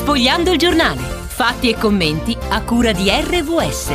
Sfogliando il giornale. Fatti e commenti a cura di RVS.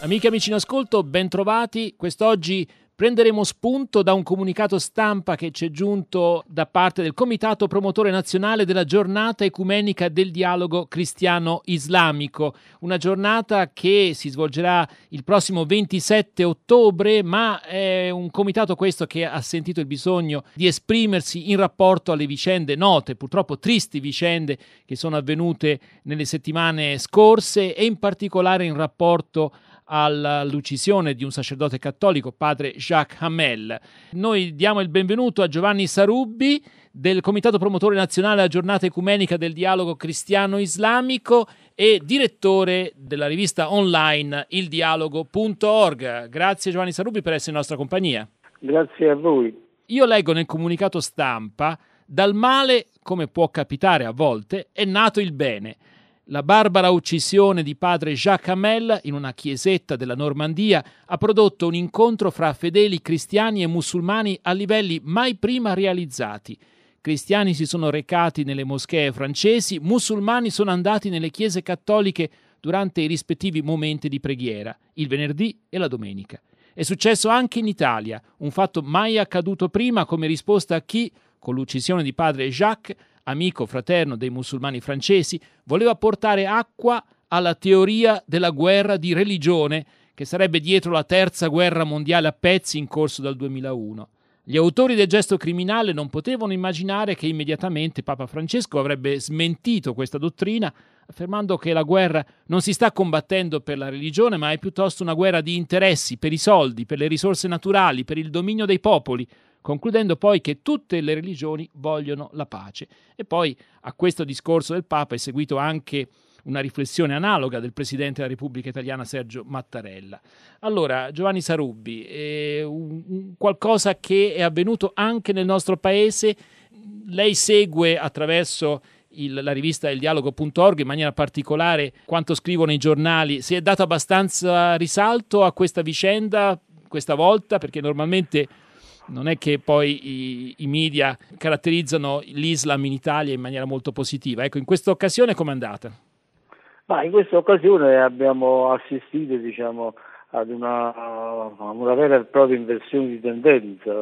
Amiche e amici in ascolto, bentrovati. Quest'oggi prenderemo spunto da un comunicato stampa che ci è giunto da parte del Comitato Promotore Nazionale della Giornata Ecumenica del Dialogo Cristiano-Islamico, una giornata che si svolgerà il prossimo 27 ottobre, ma è un comitato questo che ha sentito il bisogno di esprimersi in rapporto alle vicende note, purtroppo tristi vicende che sono avvenute nelle settimane scorse e in particolare in rapporto all'uccisione di un sacerdote cattolico, padre Jacques Hamel. Noi diamo il benvenuto a Giovanni Sarubbi del Comitato Promotore Nazionale della Giornata Ecumenica del Dialogo Cristiano-Islamico e direttore della rivista online ildialogo.org. Grazie Giovanni Sarubbi per essere in nostra compagnia. Grazie a voi. Io leggo nel comunicato stampa, dal male, come può capitare a volte, è nato il bene. La barbara uccisione di padre Jacques Hamel in una chiesetta della Normandia ha prodotto un incontro fra fedeli cristiani e musulmani a livelli mai prima realizzati. Cristiani si sono recati nelle moschee francesi, musulmani sono andati nelle chiese cattoliche durante i rispettivi momenti di preghiera, il venerdì e la domenica. È successo anche in Italia, un fatto mai accaduto prima come risposta a chi, con l'uccisione di padre Jacques, amico fraterno dei musulmani francesi, voleva portare acqua alla teoria della guerra di religione che sarebbe dietro la terza guerra mondiale a pezzi in corso dal 2001. Gli autori del gesto criminale non potevano immaginare che immediatamente Papa Francesco avrebbe smentito questa dottrina, affermando che la guerra non si sta combattendo per la religione, ma è piuttosto una guerra di interessi, per i soldi, per le risorse naturali, per il dominio dei popoli, concludendo poi che tutte le religioni vogliono la pace. E poi a questo discorso del Papa è seguito anche una riflessione analoga del Presidente della Repubblica Italiana Sergio Mattarella. Allora, Giovanni Sarubbi, eh, qualcosa che è avvenuto anche nel nostro paese, lei segue attraverso il, la rivista Il Dialogo.org in maniera particolare quanto scrivono i giornali, si è dato abbastanza risalto a questa vicenda questa volta perché normalmente non è che poi i, i, media caratterizzano l'Islam in Italia in maniera molto positiva. Ecco, in questa occasione com'è andata? Ma in questa occasione abbiamo assistito diciamo, ad una, una, vera e propria inversione di tendenza.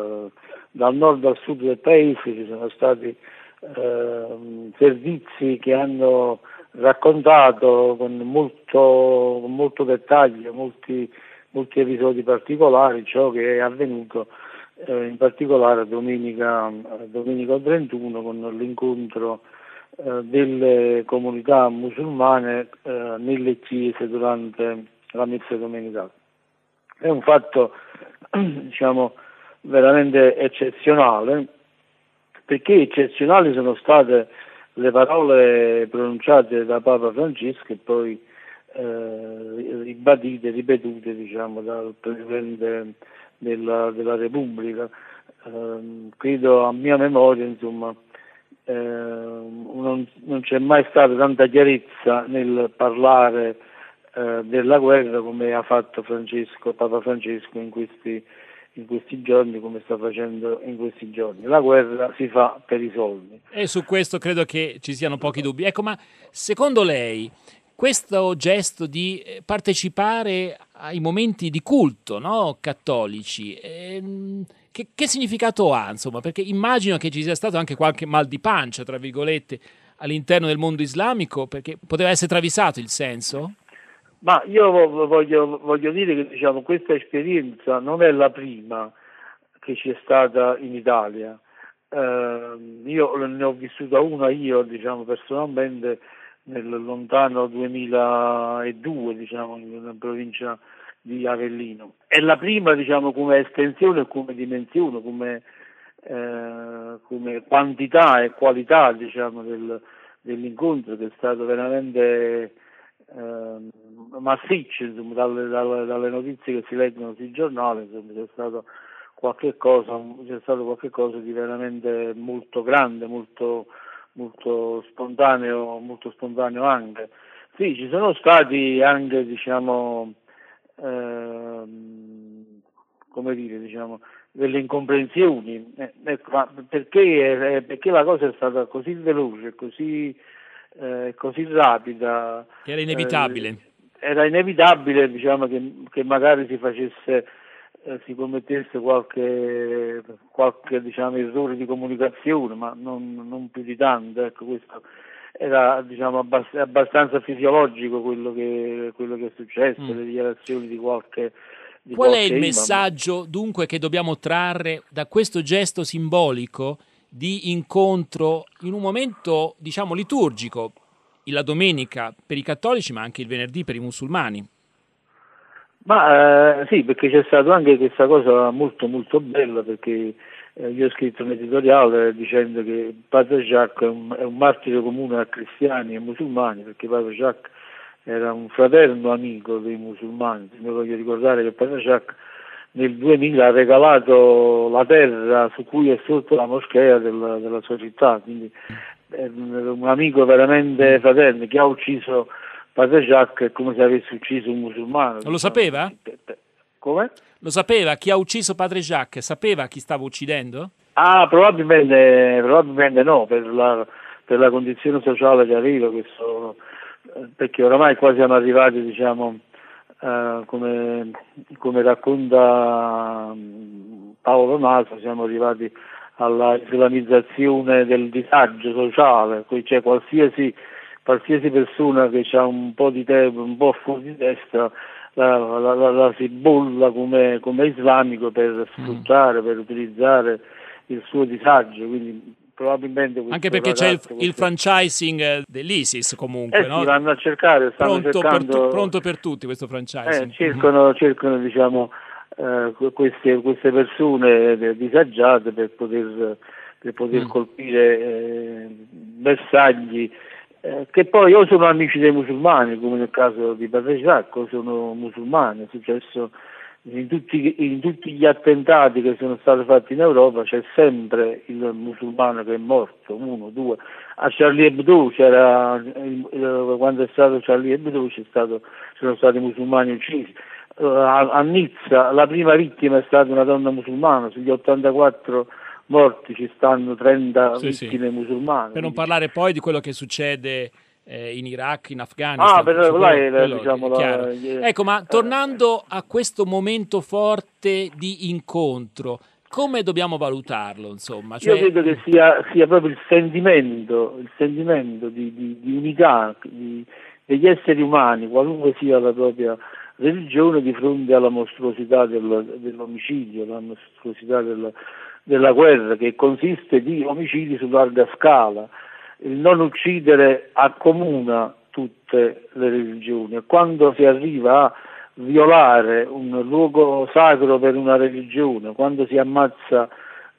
Dal nord al sud del paese ci sono stati eh, servizi che hanno raccontato con molto, molto dettaglio molti, molti episodi particolari ciò che è avvenuto eh, in particolare domenica, domenica 31 con l'incontro eh, delle comunità musulmane eh, nelle chiese durante la messa domenicale. È un fatto diciamo, veramente eccezionale perché eccezionali sono state le parole pronunciate da Papa Francesco e poi eh, ribadite, ripetute diciamo, dal Presidente della, della Repubblica. Eh, credo a mia memoria insomma, eh, non, non, c'è mai stata tanta chiarezza nel parlare eh, della guerra come ha fatto Francesco, Papa Francesco in questi, in questi giorni, come sta facendo in questi giorni. La guerra si fa per i soldi. E su questo credo che ci siano pochi dubbi. Ecco, ma secondo lei questo gesto di eh, partecipare ai momenti di culto no? cattolici, ehm, che, che, significato ha? Insomma, perché immagino che ci sia stato anche qualche mal di pancia, tra virgolette, all'interno del mondo islamico, perché poteva essere travisato il senso? Ma io voglio, voglio dire che diciamo, questa esperienza non è la prima che ci è stata in Italia. Eh, io ne ho vissuta una io, diciamo, personalmente nel lontano 2002, diciamo, in provincia di Avellino. È la prima, diciamo, come estensione come dimensione, come, eh, come quantità e qualità, diciamo, del, dell'incontro che è stato veramente eh, massiccio, insomma, dalle, dalle, dalle, notizie che si leggono sui giornali, insomma, c'è stato cosa, c'è stato qualche cosa di veramente molto grande, molto molto spontaneo, molto spontaneo anche. Sì, ci sono stati anche, diciamo, ehm, come dire, diciamo, delle incomprensioni. Eh, ecco, perché, eh, perché, la cosa è stata così veloce, così, eh, così rapida? Era inevitabile. Eh, era inevitabile diciamo, che, che, magari si facesse, eh, si commettesse qualche, qualche diciamo, errore di comunicazione, ma non, non più di tanto. Ecco, questo era diciamo, abbastanza fisiologico quello che, quello che è successo, mm. le dichiarazioni di qualche Qual è il messaggio dunque che dobbiamo trarre da questo gesto simbolico di incontro in un momento diciamo liturgico, la domenica per i cattolici ma anche il venerdì per i musulmani? Ma eh, sì, perché c'è stata anche questa cosa molto molto bella perché eh, io ho scritto un editoriale dicendo che Padre Jacques è un, è un martire comune a cristiani e musulmani perché Padre Jacques era un fraterno amico dei musulmani. Mi voglio ricordare che Padre Jacques nel 2000 ha regalato la terra su cui è sotto la moschea della, della sua città, quindi è un amico veramente fraterno che ha ucciso Padre Jacques è come se avesse ucciso un musulmano. Non lo sapeva? Come? Lo sapeva? Chi ha ucciso Padre Jacques sapeva chi stava uccidendo? Ah, probabilmente, probabilmente no, per la, per la condizione sociale che aveva questo perché oramai qua siamo arrivati, diciamo, eh, come, come, racconta mm, Paolo Naso, siamo arrivati alla islamizzazione del disagio sociale, cioè qualsiasi, qualsiasi persona che ha un po' di tempo, un po' fuori di testa, la, la, la, la si bolla come, come, islamico per mm. sfruttare, mm. per utilizzare il suo disagio, quindi probabilmente anche perché c'è il, il, franchising eh, dell'ISIS comunque eh no? sì, vanno a cercare pronto, cercando... per tu, pronto, per tutti questo franchising eh, cercano, cercano diciamo eh, queste, queste, persone disagiate per poter, per poter mm. colpire eh, bersagli eh, che poi o sono amici dei musulmani come nel caso di Padre Giacco sono musulmani è successo in tutti, in tutti, gli attentati che sono stati fatti in Europa c'è sempre il musulmano che è morto, uno, due. A Charlie Hebdo c'era, quando è stato Charlie Hebdo stato, sono stati musulmani uccisi. Uh, a, a, Nizza la prima vittima è stata una donna musulmana, sugli 84 morti ci stanno 30 sì, vittime sì. musulmane. Per non parlare poi di quello che succede eh, in Iraq, in Afghanistan. Ah, per là è, quello, diciamo, la, ecco, ma tornando a questo momento forte di incontro, come dobbiamo valutarlo? Insomma? Cioè... Io credo che sia, sia, proprio il sentimento, il sentimento di, di, di unità di, degli esseri umani, qualunque sia la propria religione, di fronte alla mostruosità del, dell'omicidio, alla mostruosità del, della guerra, che consiste di omicidi su larga scala il non uccidere accomuna tutte le religioni. Quando si arriva a violare un luogo sacro per una religione, quando si ammazza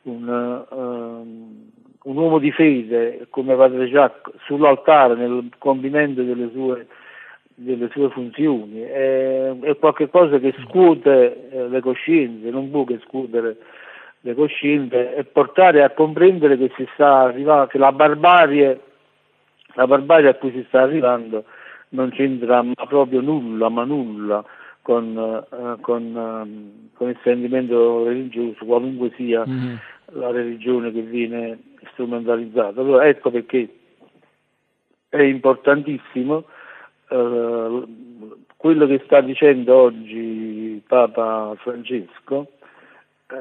un, uh, un uomo di fede come Padre Jacques sull'altare nel compimento delle sue, delle sue funzioni, è, è qualcosa che scuote eh, le coscienze, non può che scuotere le coscienze e portare a comprendere che si sta arrivando, che la barbarie, la barbarie a cui si sta arrivando non c'entra proprio nulla, ma nulla con, uh, con, uh, con il sentimento religioso, qualunque sia mm-hmm. la religione che viene strumentalizzata. Allora ecco perché è importantissimo uh, quello che sta dicendo oggi Papa Francesco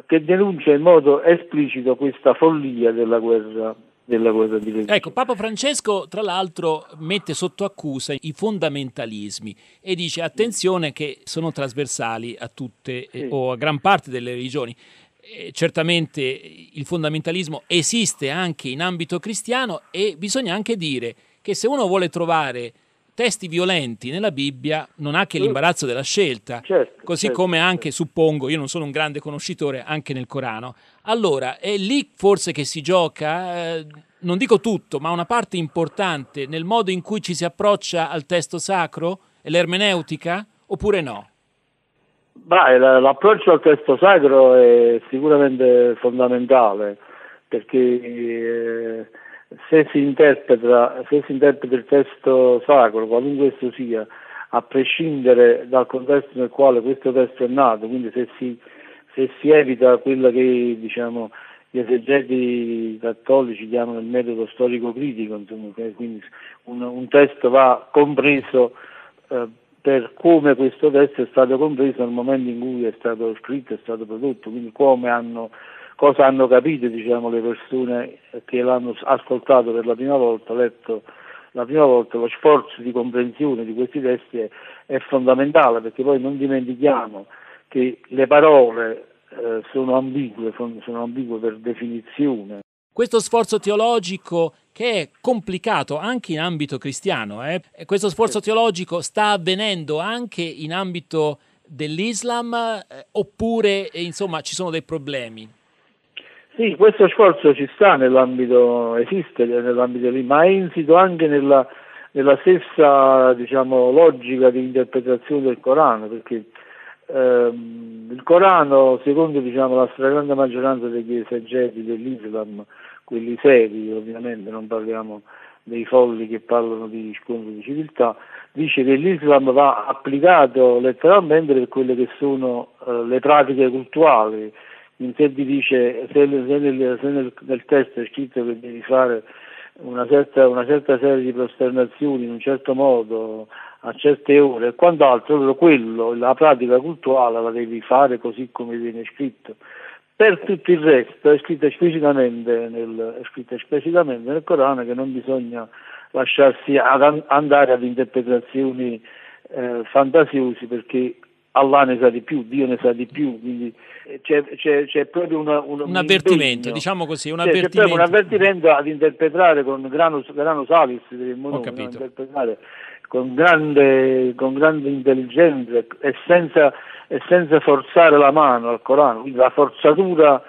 che denuncia in modo esplicito questa follia della guerra della guerra di religione. Ecco, Papa Francesco tra l'altro mette sotto accusa i fondamentalismi e dice attenzione che sono trasversali a tutte sì. o a gran parte delle religioni. Eh, certamente il fondamentalismo esiste anche in ambito cristiano e bisogna anche dire che se uno vuole trovare testi violenti nella Bibbia non ha che l'imbarazzo della scelta, certo, così certo, come anche, certo. suppongo, io non sono un grande conoscitore, anche nel Corano. Allora, è lì forse che si gioca, eh, non dico tutto, ma una parte importante nel modo in cui ci si approccia al testo sacro e l'ermeneutica, oppure no? Beh, l'approccio al testo sacro è sicuramente fondamentale, perché... Eh, se si, interpreta, se si interpreta il testo sacro, qualunque esso sia, a prescindere dal contesto nel quale questo testo è nato, quindi se si, se si evita quella che diciamo, gli esegeti cattolici chiamano il metodo storico-critico, insomma, quindi un, un, testo va compreso eh, per come questo testo è stato compreso nel momento in cui è stato scritto, è stato prodotto, quindi hanno, cosa hanno capito diciamo, le persone che l'hanno ascoltato per la prima volta, letto la prima volta, lo sforzo di comprensione di questi testi è, è fondamentale perché poi non dimentichiamo che le parole eh, sono ambigue, sono ambigue per definizione. Questo sforzo teologico che è complicato anche in ambito cristiano, eh? questo sforzo teologico sta avvenendo anche in ambito dell'Islam eh, oppure insomma ci sono dei problemi? Sì, questo sforzo ci sta nell'ambito, esiste nell'ambito lì, ma è insito anche nella, nella stessa diciamo, logica di interpretazione del Corano, perché ehm, il Corano, secondo diciamo, la stragrande maggioranza degli esegeti dell'Islam, quelli seri ovviamente, non parliamo dei folli che parlano di scontro di civiltà, dice che l'Islam va applicato letteralmente per quelle che sono eh, le pratiche culturali. In sé dice, se, nel, se nel, nel, testo è scritto che devi fare una certa, una certa serie di prosternazioni in un certo modo a certe ore e quant'altro, quello, la pratica culturale la devi fare così come viene scritto. Per tutto il resto è scritto esplicitamente nel, è scritto esplicitamente nel Corano che non bisogna lasciarsi ad andare ad interpretazioni eh, fantasiose perché Allah ne sa di più, Dio ne sa di più, quindi c'è, c'è, c'è proprio una, un, un avvertimento, impegno. diciamo così, un avvertimento. C'è un avvertimento ad interpretare con grano, grano salis, diremmo interpretare con grande, con grande intelligenza e senza, e senza, forzare la mano al Corano, quindi la forzatura,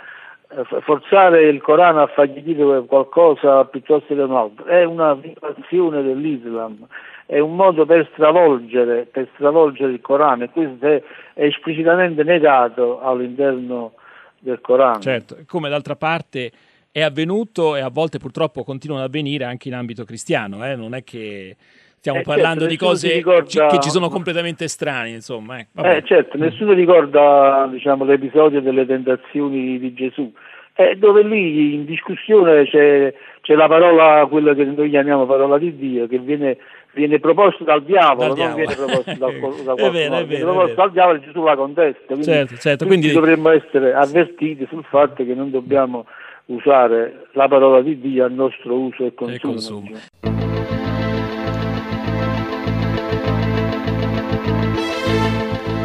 eh, forzare il Corano a fargli dire qualcosa piuttosto che un altro, è una violazione dell'Islam, è un modo per stravolgere, per stravolgere il Corano e questo è, è esplicitamente negato all'interno del Corano. Certo, come d'altra parte è avvenuto e a volte purtroppo continua ad avvenire anche in ambito cristiano, eh? non è che stiamo eh, parlando certo, di cose ricorda... che ci sono completamente estranee, insomma. Eh, eh, certo, nessuno ricorda diciamo, l'episodio delle tentazioni di Gesù, eh, dove lì in discussione c'è, c'è, la parola, quella che noi chiamiamo parola di Dio, che viene, viene proposta dal diavolo, dal non diavolo. viene proposta dal, da qualcuno, vero, viene proposta dal diavolo e Gesù la contesta. Quindi, certo, certo, quindi dovremmo essere avvertiti sul fatto che non dobbiamo usare la parola di Dio al nostro uso e consumo. E consumo.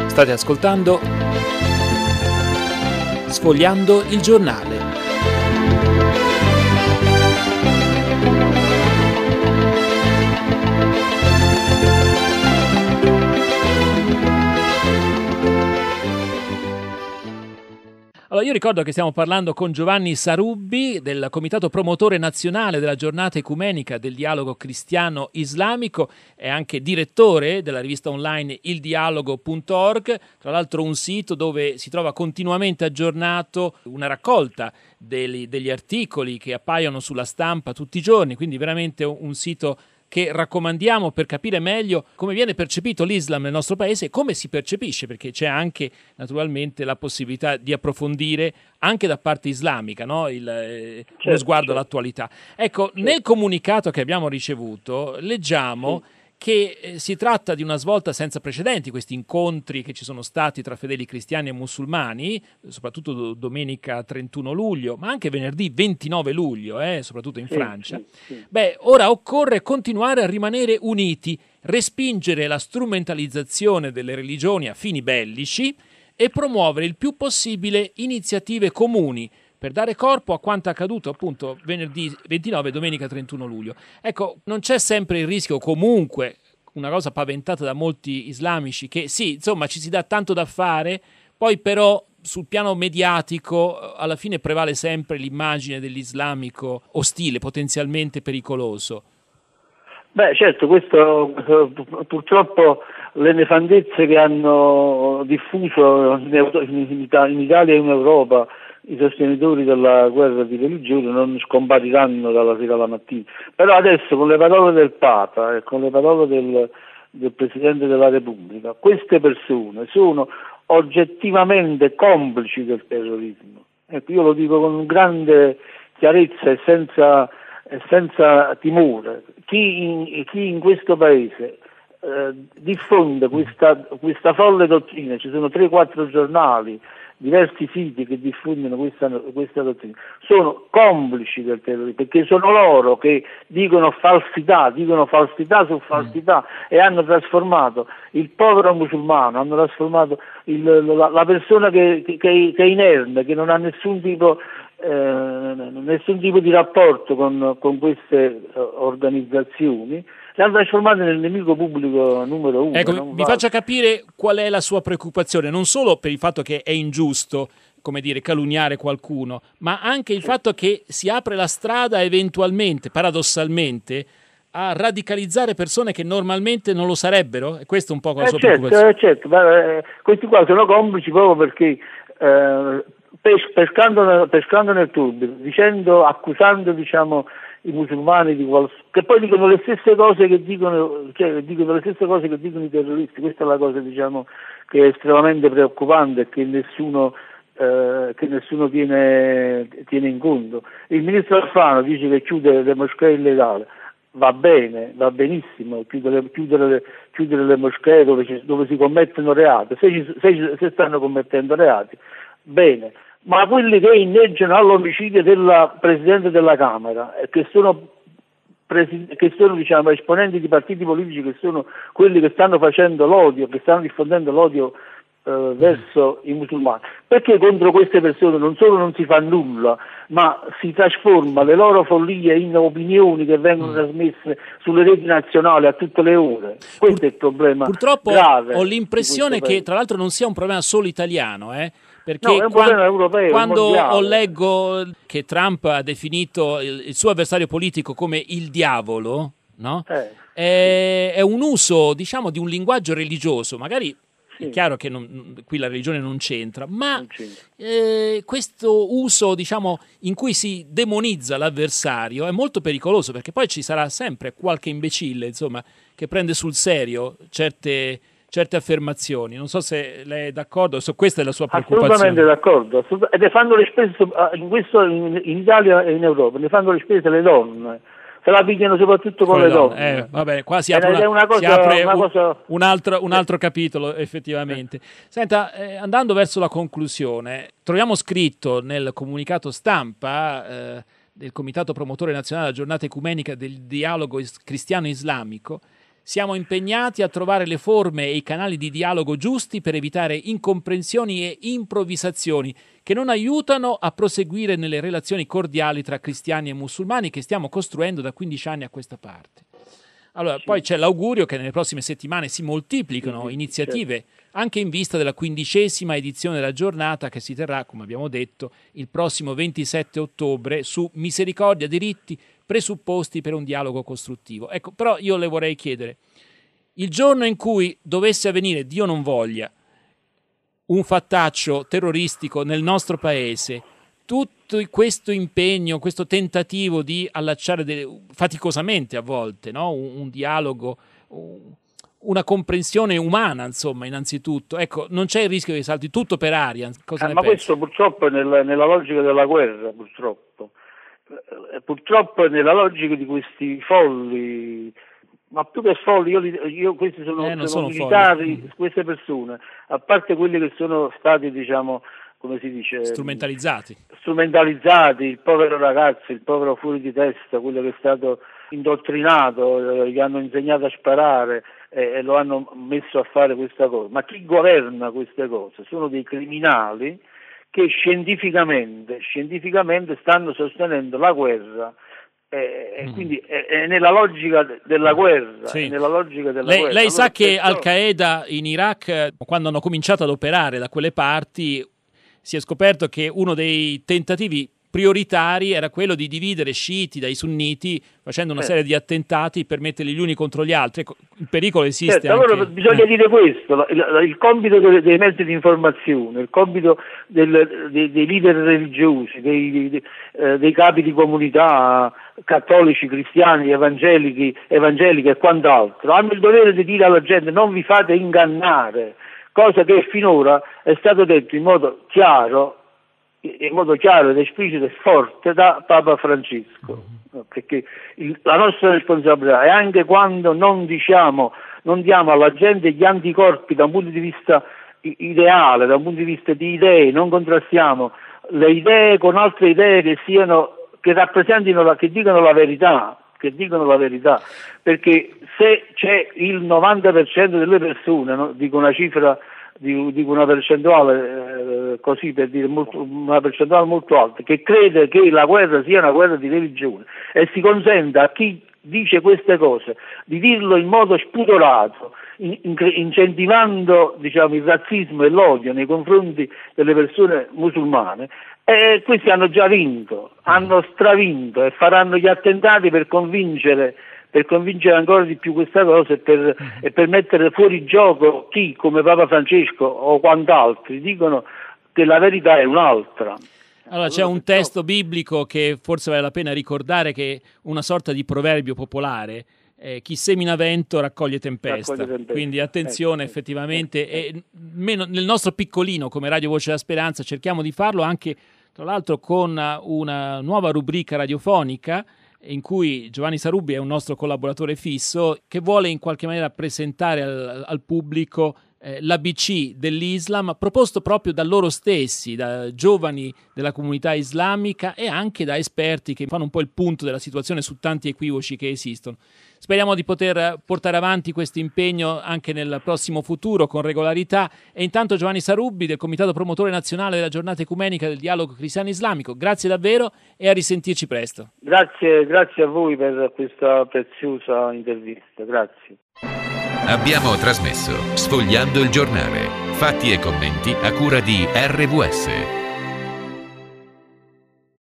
State ascoltando Sfogliando il giornale. Io ricordo che stiamo parlando con Giovanni Sarubbi del Comitato Promotore Nazionale della Giornata Ecumenica del Dialogo Cristiano Islamico, è anche direttore della rivista online ildialogo.org, tra l'altro un sito dove si trova continuamente aggiornato una raccolta degli, degli articoli che appaiono sulla stampa tutti i giorni, quindi veramente un sito che raccomandiamo per capire meglio come viene percepito l'Islam nel nostro paese e come si percepisce, perché c'è anche naturalmente la possibilità di approfondire anche da parte islamica no? Il, eh, certo, lo sguardo certo. all'attualità. Ecco, certo. nel comunicato che abbiamo ricevuto leggiamo sì che eh, si tratta di una svolta senza precedenti, questi incontri che ci sono stati tra fedeli cristiani e musulmani, soprattutto domenica 31 luglio, ma anche venerdì 29 luglio, eh, soprattutto in sì, Francia. Sì, sì. Beh, ora occorre continuare a rimanere uniti, respingere la strumentalizzazione delle religioni a fini bellici e promuovere il più possibile iniziative comuni per dare corpo a quanto accaduto appunto venerdì 29 e domenica 31 luglio. Ecco, non c'è sempre il rischio comunque una cosa paventata da molti islamici che sì, insomma, ci si dà tanto da fare, poi però sul piano mediatico alla fine prevale sempre l'immagine dell'islamico ostile, potenzialmente pericoloso. Beh, certo, questo purtroppo le nefandezze che hanno diffuso in Italia e in Europa i sostenitori della guerra di religione non scompariranno dalla sera alla mattina. Però adesso con le parole del Papa e con le parole del, del Presidente della Repubblica, queste persone sono oggettivamente complici del terrorismo. Ecco, io lo dico con grande chiarezza e senza, e senza timore. Chi in, chi in, questo paese eh, diffonde questa, questa folle dottrina, ci sono 3-4 giornali, diversi siti che diffondono questa, questa, dottrina sono complici del terrorismo perché sono loro che dicono falsità, dicono falsità su falsità mm. e hanno trasformato il povero musulmano, hanno trasformato il, la, la, persona che, che, che, è inerme, che non ha nessun tipo, eh, nessun tipo di rapporto con, con queste eh, organizzazioni le hanno trasformate nel nemico pubblico numero uno. Ecco, mi va. faccia capire qual è la sua preoccupazione, non solo per il fatto che è ingiusto, come dire, calunniare qualcuno, ma anche il fatto che si apre la strada eventualmente, paradossalmente, a radicalizzare persone che normalmente non lo sarebbero? E questo è un po' la eh sua certo, preoccupazione. Eh certo, ma, eh, questi qua sono complici proprio perché eh, pescando, pescando, nel turbine, dicendo, accusando diciamo, i musulmani di qual... che poi dicono le stesse cose che dicono, cioè, dicono le stesse cose che dicono i terroristi, questa è la cosa diciamo, che è estremamente preoccupante e che nessuno, eh, che nessuno tiene, tiene, in conto. Il ministro Alfano dice che chiude le moschee illegali, va bene, va benissimo chiudere, chiudere, chiudere le moschee dove, dove, si commettono reati, se, se, se stanno commettendo reati, bene ma quelli che inneggiano all'omicidio del Presidente della Camera, che sono, che sono diciamo, esponenti di partiti politici, che sono quelli che stanno facendo l'odio, che stanno diffondendo l'odio eh, verso i musulmani, perché contro queste persone non solo non si fa nulla, ma si trasforma le loro follie in opinioni che vengono mm. trasmesse sulle reti nazionali a tutte le ore. Questo è il problema. Purtroppo grave ho l'impressione che tra l'altro non sia un problema solo italiano, eh? Perché no, quando, europeo, quando ho leggo che Trump ha definito il, il, suo avversario politico come il diavolo, no? eh. è, è, un uso, diciamo, di un linguaggio religioso, magari è chiaro che non, qui la religione non c'entra, ma non c'entra. Eh, questo uso, diciamo, in cui si demonizza l'avversario è molto pericoloso perché poi ci sarà sempre qualche imbecille, insomma, che prende sul serio certe certe affermazioni. Non so se lei è d'accordo, so, questa è la sua preoccupazione. Assolutamente d'accordo, assolut- e ne fanno le spese ah, in, questo, in, in, Italia e in Europa, ne fanno le spese le donne. Se la pigliano soprattutto con, con le donne. donne. Eh, vabbè, qua si apre, una, una cosa, si apre un, cosa... un, altro, un, altro, capitolo, effettivamente. Senta, eh, andando verso la conclusione, troviamo scritto nel comunicato stampa eh, del Comitato Promotore Nazionale della Giornata Ecumenica del Dialogo Cristiano-Islamico siamo impegnati a trovare le forme e i canali di dialogo giusti per evitare incomprensioni e improvvisazioni che non aiutano a proseguire nelle relazioni cordiali tra cristiani e musulmani che stiamo costruendo da 15 anni a questa parte. Allora, sì. poi c'è l'augurio che nelle prossime settimane si moltiplichino sì, iniziative certo. anche in vista della quindicesima edizione della giornata che si terrà, come abbiamo detto, il prossimo 27 ottobre su misericordia, diritti, presupposti per un dialogo costruttivo. Ecco, però io le vorrei chiedere, il giorno in cui dovesse avvenire, Dio non voglia, un fattaccio terroristico nel nostro paese, tutto questo impegno, questo tentativo di allacciare delle, faticosamente a volte no? un, un, dialogo, una comprensione umana, insomma, innanzitutto. Ecco, non c'è il rischio che salti tutto per aria. Eh, ma questo purtroppo è nel, nella logica della guerra, purtroppo. Eh, purtroppo nella logica di questi folli, ma più che folli, io, io questi sono, eh, sono, militari, folli. queste persone, a parte quelli che sono stati, diciamo, come si dice, strumentalizzati. strumentalizzati, il povero ragazzo, il povero fuori di testa, quello che è stato indottrinato, eh, gli hanno insegnato a sparare eh, e lo hanno messo a fare questa cosa, ma chi governa queste cose sono dei criminali che scientificamente, scientificamente stanno sostenendo la guerra e, eh, mm. quindi è, è, nella logica della guerra. Sì. Nella logica della lei, guerra. lei sa che Al-Qaeda in Iraq, quando hanno cominciato ad operare da quelle parti, si è scoperto che uno dei tentativi prioritari era quello di dividere sciiti dai sunniti facendo una eh. serie di attentati per metterli gli uni contro gli altri. Ecco, il pericolo esiste. Certo. Allora bisogna eh. dire questo, il, il compito dei, dei, mezzi di informazione, il compito del, dei, dei, leader religiosi, dei, eh, dei, capi di comunità cattolici, cristiani, evangelici, evangeliche e quant'altro, hanno il dovere di dire alla gente non vi fate ingannare cosa che finora è stato detto in modo chiaro, in modo chiaro ed esplicito e forte da Papa Francesco, perché il, la nostra responsabilità è anche quando non diciamo, non diamo alla gente gli anticorpi da un punto di vista ideale, da un punto di vista di idee, non contrastiamo le idee con altre idee che siano che rappresentino la, che dicano la verità, che dicono la verità, perché se c'è il 90% delle persone, no, dico una cifra dico una percentuale eh, così per dire molto, una percentuale molto alta che crede che la guerra sia una guerra di religione e si consente a chi dice queste cose di dirlo in modo spudorato incentivando diciamo, il razzismo e l'odio nei confronti delle persone musulmane e questi hanno già vinto, hanno stravinto e faranno gli attentati per convincere, per convincere ancora di più questa cosa e per, e per mettere fuori gioco chi, come Papa Francesco o quant'altri, dicono che la verità è un'altra. Allora c'è un testo biblico che forse vale la pena ricordare che è una sorta di proverbio popolare. Eh, chi semina vento raccoglie tempesta. raccoglie tempesta. Quindi attenzione, eh, effettivamente, eh. meno, nel nostro piccolino come Radio Voce della Speranza cerchiamo di farlo anche tra l'altro con una nuova rubrica radiofonica in cui Giovanni Sarubbi è un nostro collaboratore fisso che vuole in qualche maniera presentare al, al pubblico eh, l'ABC dell'Islam proposto proprio da loro stessi, da giovani della comunità islamica e anche da esperti che fanno un po' il punto della situazione su tanti equivoci che esistono. Speriamo di poter portare avanti questo impegno anche nel prossimo futuro con regolarità e intanto Giovanni Sarubbi del Comitato Promotore Nazionale della Giornata Ecumenica del Dialogo Cristiano Islamico, grazie davvero e a risentirci presto. Grazie, grazie a voi per questa preziosa intervista, grazie. Abbiamo trasmesso Sfogliando il giornale, fatti e commenti a cura di RVS.